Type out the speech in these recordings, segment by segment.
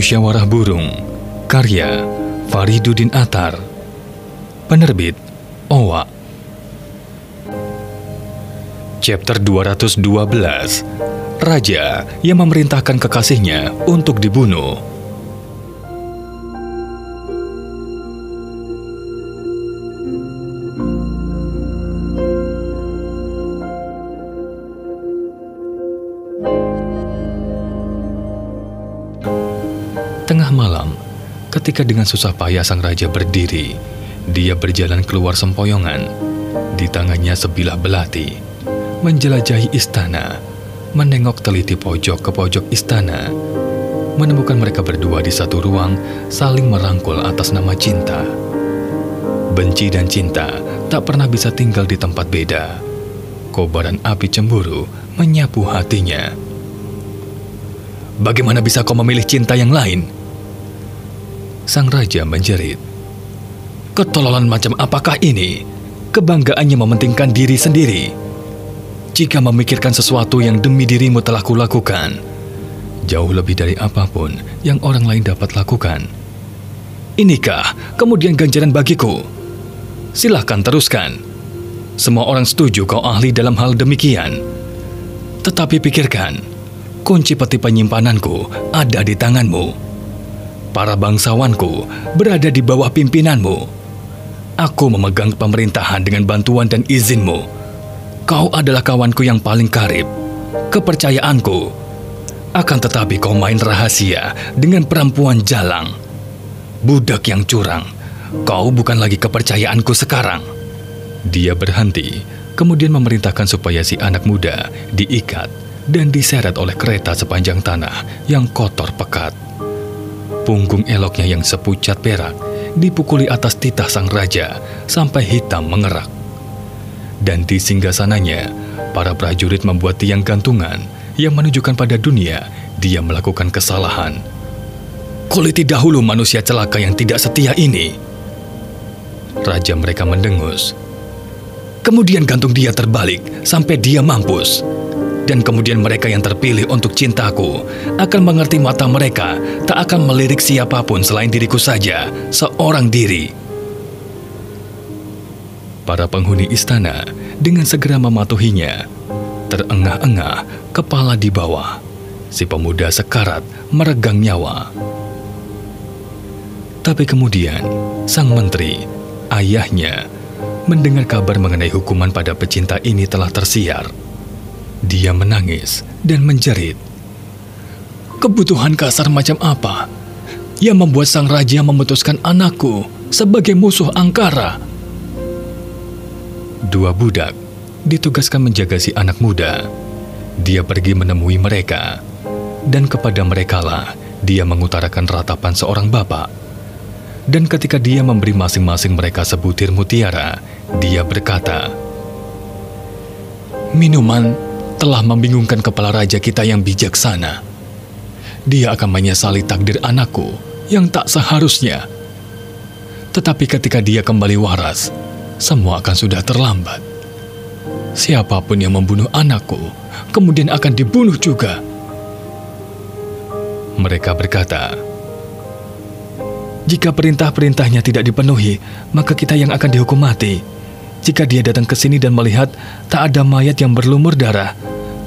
Musyawarah Burung Karya Fariduddin Atar Penerbit Owa. Chapter 212 Raja yang memerintahkan kekasihnya untuk dibunuh ketika dengan susah payah sang raja berdiri, dia berjalan keluar sempoyongan. Di tangannya sebilah belati, menjelajahi istana, menengok teliti pojok ke pojok istana, menemukan mereka berdua di satu ruang saling merangkul atas nama cinta. Benci dan cinta tak pernah bisa tinggal di tempat beda. Kobaran api cemburu menyapu hatinya. Bagaimana bisa kau memilih cinta yang lain? Sang raja menjerit. Ketololan macam apakah ini? Kebanggaannya mementingkan diri sendiri. Jika memikirkan sesuatu yang demi dirimu telah kulakukan, jauh lebih dari apa pun yang orang lain dapat lakukan. Inikah kemudian ganjaran bagiku? Silahkan teruskan. Semua orang setuju kau ahli dalam hal demikian. Tetapi pikirkan, kunci peti penyimpananku ada di tanganmu para bangsawanku berada di bawah pimpinanmu. Aku memegang pemerintahan dengan bantuan dan izinmu. Kau adalah kawanku yang paling karib. Kepercayaanku. Akan tetapi kau main rahasia dengan perempuan jalang. Budak yang curang. Kau bukan lagi kepercayaanku sekarang. Dia berhenti, kemudian memerintahkan supaya si anak muda diikat dan diseret oleh kereta sepanjang tanah yang kotor pekat. Punggung eloknya yang sepucat perak dipukuli atas titah sang raja sampai hitam mengerak. Dan di singgasananya, para prajurit membuat tiang gantungan yang menunjukkan pada dunia dia melakukan kesalahan. Kuliti dahulu manusia celaka yang tidak setia ini. Raja mereka mendengus. Kemudian gantung dia terbalik sampai dia mampus dan kemudian mereka yang terpilih untuk cintaku akan mengerti mata mereka tak akan melirik siapa pun selain diriku saja, seorang diri. Para penghuni istana dengan segera mematuhinya, terengah-engah kepala di bawah. Si pemuda sekarat meregang nyawa. Tapi kemudian, sang menteri, ayahnya, mendengar kabar mengenai hukuman pada pecinta ini telah tersiar dia menangis dan menjerit. Kebutuhan kasar macam apa yang membuat sang raja memutuskan anakku sebagai musuh angkara? Dua budak ditugaskan menjaga si anak muda. Dia pergi menemui mereka, dan kepada merekalah dia mengutarakan ratapan seorang bapak. Dan ketika dia memberi masing-masing mereka sebutir mutiara, dia berkata, "Minuman telah membingungkan kepala raja kita yang bijaksana. Dia akan menyesali takdir anakku yang tak seharusnya. Tetapi ketika dia kembali waras, semua akan sudah terlambat. Siapa pun yang membunuh anakku, kemudian akan dibunuh juga. Mereka berkata, jika perintah-perintahnya tidak dipenuhi, maka kita yang akan dihukum mati. Jika dia datang ke sini dan melihat tak ada mayat yang berlumur darah,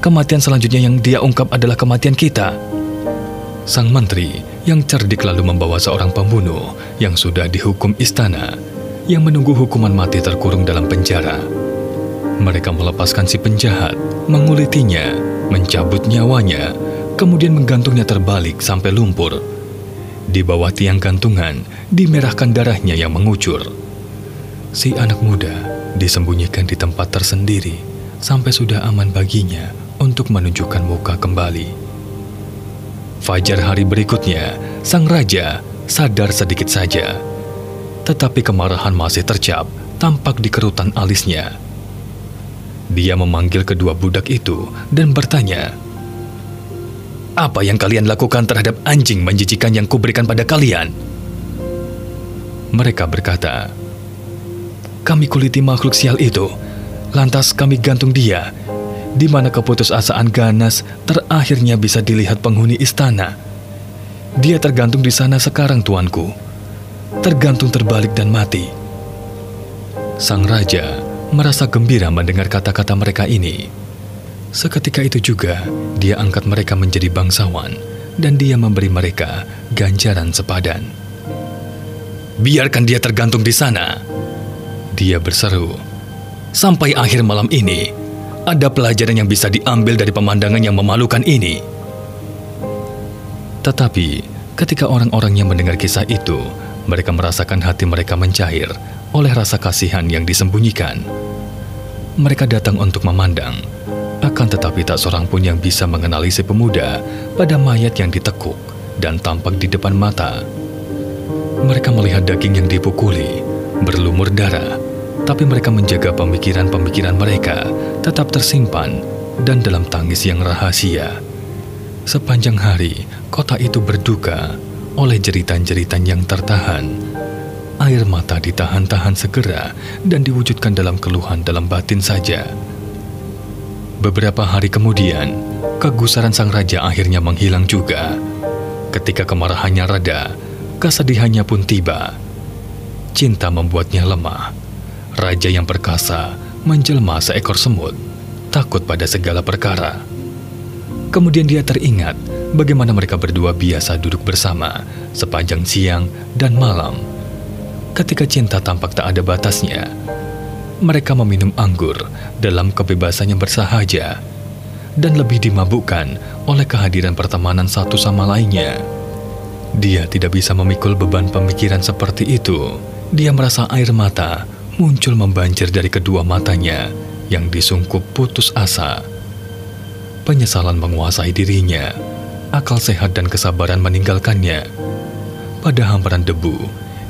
kematian selanjutnya yang dia ungkap adalah kematian kita. Sang menteri yang cerdik lalu membawa seorang pembunuh yang sudah dihukum istana, yang menunggu hukuman mati terkurung dalam penjara. Mereka melepaskan si penjahat, mengulitinya, mencabut nyawanya, kemudian menggantungnya terbalik sampai lumpur. Di bawah tiang gantungan, dimerahkan darahnya yang mengucur. Si anak muda disembunyikan di tempat tersendiri sampai sudah aman baginya untuk menunjukkan muka kembali. Fajar hari berikutnya, sang raja sadar sedikit saja, tetapi kemarahan masih tercap tampak di kerutan alisnya. Dia memanggil kedua budak itu dan bertanya, "Apa yang kalian lakukan terhadap anjing menjijikan yang kuberikan pada kalian?" Mereka berkata, kami kuliti makhluk sial itu. Lantas kami gantung dia, di mana keputusasaan ganas terakhirnya bisa dilihat penghuni istana. Dia tergantung di sana sekarang, tuanku. Tergantung terbalik dan mati. Sang raja merasa gembira mendengar kata-kata mereka ini. Seketika itu juga, dia angkat mereka menjadi bangsawan dan dia memberi mereka ganjaran sepadan. Biarkan dia tergantung di sana. Dia berseru. Sampai akhir malam ini, ada pelajaran yang bisa diambil dari pemandangan yang memalukan ini. Tetapi, ketika orang-orang yang mendengar kisah itu, mereka merasakan hati mereka mencair oleh rasa kasihan yang disembunyikan. Mereka datang untuk memandang, akan tetapi tak seorang pun yang bisa mengenali si pemuda pada mayat yang ditekuk dan tampak di depan mata. Mereka melihat daging yang dipukuli, berlumur darah, tapi mereka menjaga pemikiran-pemikiran mereka tetap tersimpan dan dalam tangis yang rahasia. Sepanjang hari, kota itu berduka oleh jeritan-jeritan yang tertahan. Air mata ditahan-tahan segera dan diwujudkan dalam keluhan dalam batin saja. Beberapa hari kemudian, kegusaran sang raja akhirnya menghilang juga. Ketika kemarahannya reda, kesedihannya pun tiba. Cinta membuatnya lemah. Raja yang perkasa menjelma seekor semut, takut pada segala perkara. Kemudian dia teringat bagaimana mereka berdua biasa duduk bersama sepanjang siang dan malam. Ketika cinta tampak tak ada batasnya, mereka meminum anggur dalam kebebasan yang bersahaja dan lebih dimabukkan oleh kehadiran pertemanan satu sama lainnya. Dia tidak bisa memikul beban pemikiran seperti itu. Dia merasa air mata muncul membanjir dari kedua matanya yang disungkup putus asa penyesalan menguasai dirinya, akal sehat dan kesabaran meninggalkannya. Pada hamparan debu,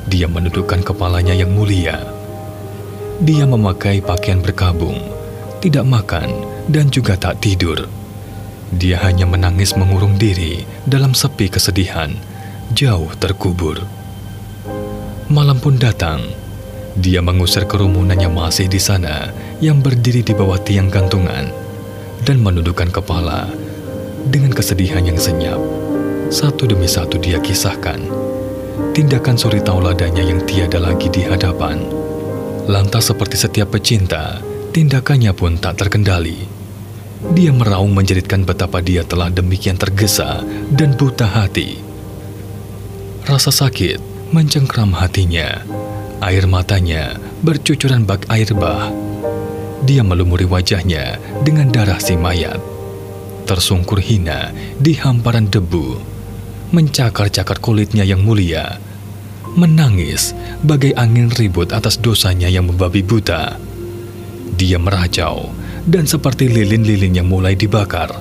dia menundukkan kepalanya yang mulia. Dia memakai pakaian berkabung, tidak makan, dan juga tak tidur. Dia hanya menangis mengurung diri dalam sepi kesedihan, jauh terkubur. Malam pun datang. Dia mengusir kerumunan yang masih di sana, yang berdiri di bawah tiang gantungan dan menundukkan kepala dengan kesedihan yang senyap. Satu demi satu dia kisahkan tindakan suri tauladanya yang tiada lagi di hadapan. Lantas seperti setiap pecinta, tindakannya pun tak terkendali. Dia meraung menjeritkan betapa dia telah demikian tergesa dan buta hati. Rasa sakit mencengkram hatinya. Air matanya bercucuran bak air bah dia melumuri wajahnya dengan darah si mayat. Tersungkur hina di hamparan debu, mencakar-cakar kulitnya yang mulia, menangis bagai angin ribut atas dosanya yang membabi buta. Dia meracau dan seperti lilin-lilin yang mulai dibakar.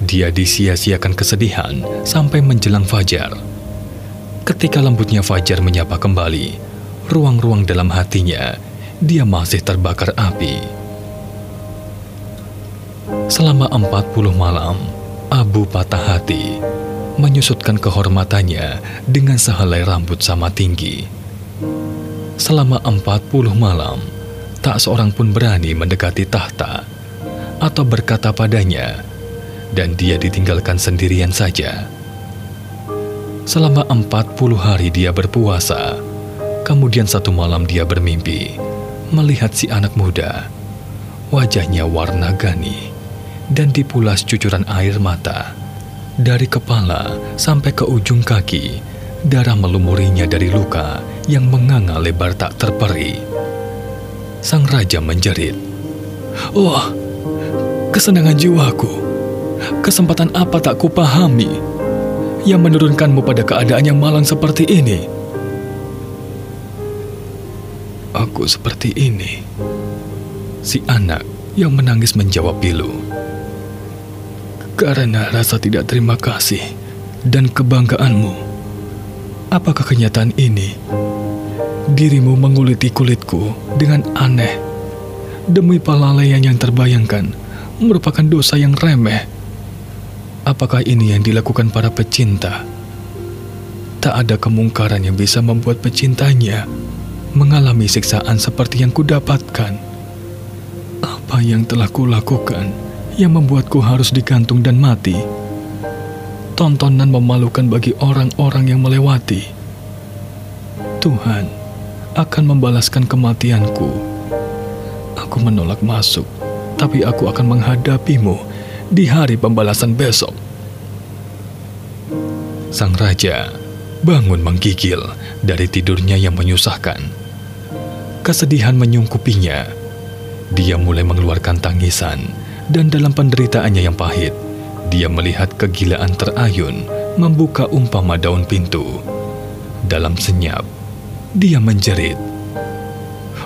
Dia disia-siakan kesedihan sampai menjelang fajar. Ketika lembutnya fajar menyapa kembali, ruang-ruang dalam hatinya, dia masih terbakar api. Selama empat puluh malam, Abu patah hati, menyusutkan kehormatannya dengan sehelai rambut sama tinggi. Selama empat puluh malam, tak seorang pun berani mendekati tahta atau berkata padanya, dan dia ditinggalkan sendirian saja. Selama empat puluh hari dia berpuasa, kemudian satu malam dia bermimpi melihat si anak muda. Wajahnya warna gani dan dipulas cucuran air mata. Dari kepala sampai ke ujung kaki, darah melumurinya dari luka yang menganga lebar tak terperi. Sang raja menjerit, "Wah, oh, kesenangan jiwaku! Kesempatan apa tak kupahami yang menurunkanmu pada keadaan yang malang seperti ini?" Aku seperti ini. Si anak yang menangis menjawab pilu karena rasa tidak terima kasih dan kebanggaanmu. Apakah kenyataan ini? Dirimu menguliti kulitku dengan aneh demi palalaian yang terbayangkan merupakan dosa yang remeh. Apakah ini yang dilakukan para pecinta? Tak ada kemungkaran yang bisa membuat pecintanya mengalami siksaan seperti yang kudapatkan. Apa yang telah kulakukan? yang membuatku harus digantung dan mati. tontonan memalukan bagi orang-orang yang melewati. Tuhan akan membalaskan kematianku. Aku menolak masuk, tapi aku akan menghadapimu di hari pembalasan besok. Sang raja bangun menggigil dari tidurnya yang menyusahkan. Kesedihan menyungkupinya. Dia mulai mengeluarkan tangisan, dan dalam penderitaannya yang pahit, dia melihat kegilaan terayun membuka umpama daun pintu. Dalam senyap, dia menjerit.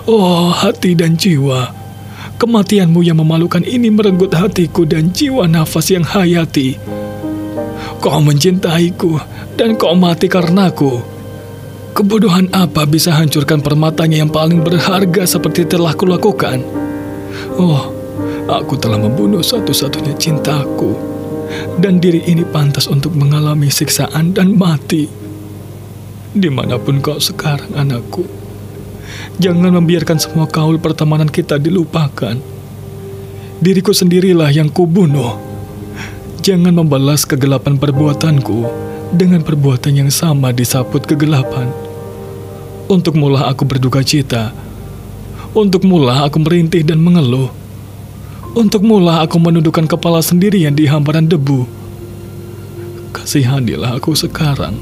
Oh hati dan jiwa, kematianmu yang memalukan ini merenggut hatiku dan jiwa nafas yang hayati. Kau mencintaiku dan kau mati karenaku. Kebodohan apa bisa hancurkan permatanya yang paling berharga seperti telah kulakukan? Oh, aku telah membunuh satu-satunya cintaku. Dan diri ini pantas untuk mengalami siksaan dan mati. Di mana pun kau sekarang anakku, jangan membiarkan semua kaul pertemanan kita dilupakan. Diriku sendirilah yang kubunuh. Jangan membalas kegelapan perbuatanku dengan perbuatan yang sama disaput kegelapan. Untuk mula aku berduka cita. Untuk mula aku merintih dan mengeluh. Untuk mula aku menundukkan kepala sendirian di hamparan debu. Kasihanilah aku sekarang,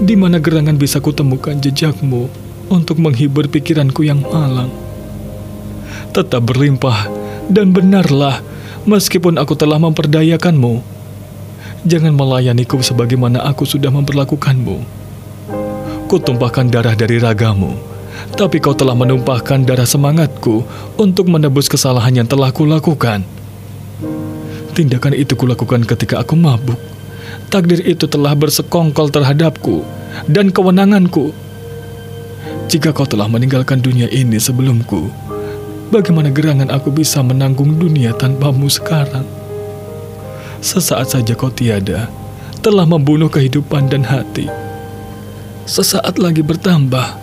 di mana gerangan bisa kutemukan jejakmu untuk menghibur pikiranku yang malang. Tetap berlimpah dan benarlah meskipun aku telah memperdayakanmu. Jangan melayaniku sebagaimana aku sudah memperlakukanmu. Kutumpahkan darah dari ragamu, tapi kau telah menumpahkan darah semangatku untuk menebus kesalahan yang telah kulakukan. Tindakan itu kulakukan ketika aku mabuk. Takdir itu telah bersekongkol terhadapku dan kewenanganku. Jika kau telah meninggalkan dunia ini sebelumku, bagaimana gerangan aku bisa menanggung dunia tanpamu sekarang? Sesaat saja kau tiada, telah membunuh kehidupan dan hati. Sesaat lagi bertambah,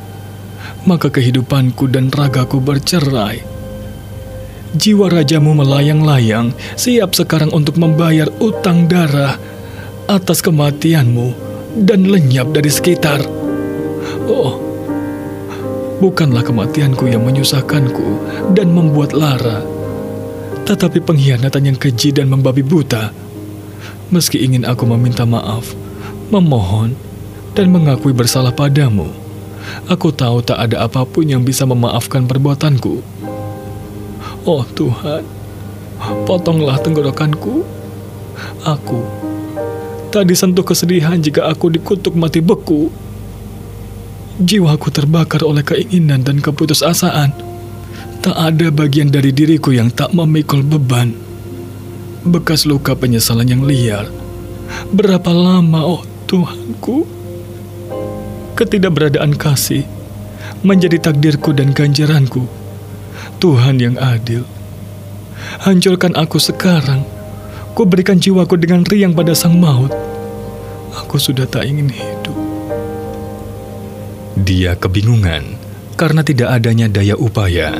maka kehidupanku dan ragaku bercerai. Jiwa rajamu melayang-layang, siap sekarang untuk membayar utang darah atas kematianmu dan lenyap dari sekitar. Oh, bukanlah kematianku yang menyusahkanku dan membuat lara, tetapi pengkhianatan yang keji dan membabi buta. Meski ingin aku meminta maaf, memohon, dan mengakui bersalah padamu, aku tahu tak ada apa pun yang bisa memaafkan perbuatanku. Oh Tuhan, potonglah tenggorokanku. Aku tak disentuh kesedihan jika aku dikutuk mati beku. Jiwaku terbakar oleh keinginan dan keputusasaan. Tak ada bagian dari diriku yang tak memikul beban. Bekas luka penyesalan yang liar. Berapa lama, oh Tuhanku? Ketidakberadaan kasih menjadi takdirku dan ganjaranku. Tuhan yang adil, hancurkan aku sekarang Ku berikan jiwaku dengan riang pada sang maut. Aku sudah tak ingin hidup. Dia kebingungan karena tidak adanya daya upaya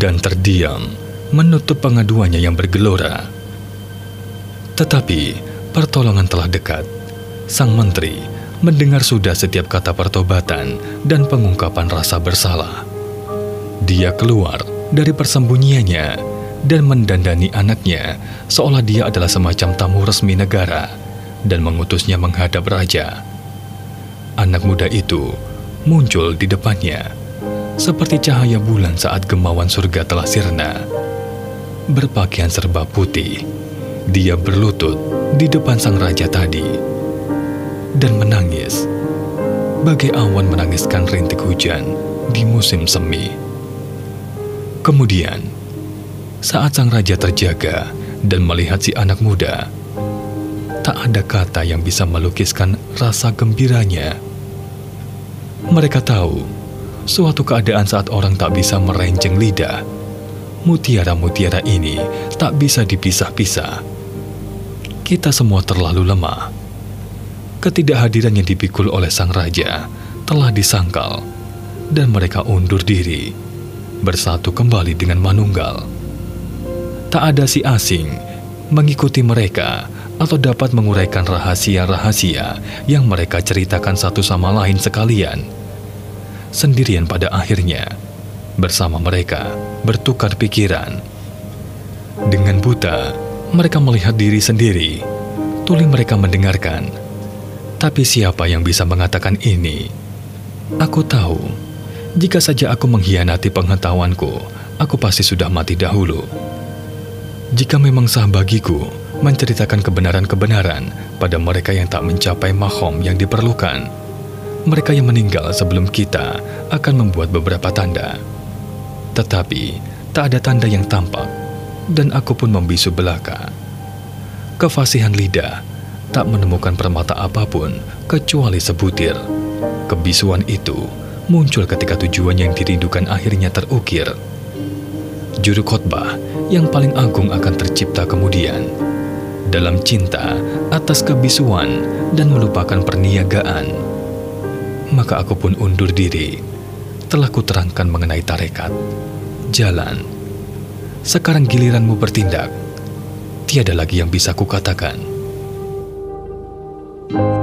dan terdiam menutup pengaduannya yang bergelora. Tetapi pertolongan telah dekat. Sang menteri mendengar sudah setiap kata pertobatan dan pengungkapan rasa bersalah. Dia keluar dari persembunyiannya dan mendandani anaknya seolah dia adalah semacam tamu resmi negara dan mengutusnya menghadap raja. Anak muda itu muncul di depannya seperti cahaya bulan saat gemawan surga telah sirna. Berpakaian serba putih, dia berlutut di depan sang raja tadi dan menangis bagai awan menangiskan rintik hujan di musim semi. Kemudian, saat sang raja terjaga dan melihat si anak muda, tak ada kata yang bisa melukiskan rasa gembiranya. Mereka tahu suatu keadaan saat orang tak bisa merenceng lidah. Mutiara-mutiara ini tak bisa dipisah-pisah. Kita semua terlalu lemah. Ketidakhadiran yang dipikul oleh sang raja telah disangkal, dan mereka undur diri, bersatu kembali dengan Manunggal tak ada si asing mengikuti mereka atau dapat menguraikan rahasia-rahasia yang mereka ceritakan satu sama lain sekalian. Sendirian pada akhirnya, bersama mereka bertukar pikiran. Dengan buta, mereka melihat diri sendiri. Tuli mereka mendengarkan. Tapi siapa yang bisa mengatakan ini? Aku tahu, jika saja aku mengkhianati pengetahuanku, aku pasti sudah mati dahulu. Jika memang sah bagiku, menceritakan kebenaran-kebenaran pada mereka yang tak mencapai mahom yang diperlukan. Mereka yang meninggal sebelum kita akan membuat beberapa tanda. Tetapi, tak ada tanda yang tampak, dan aku pun membisu belaka. Kefasihan lidah tak menemukan permata apa pun kecuali sebutir. Kebisuan itu muncul ketika tujuan yang dirindukan akhirnya terukir. Juru khotbah yang paling agung akan tercipta kemudian dalam cinta atas kebisuan dan melupakan perniagaan. Maka aku pun undur diri. Telah kuterangkan mengenai tarekat, jalan. Sekarang giliranmu bertindak. Tiada lagi yang bisa kukatakan. katakan.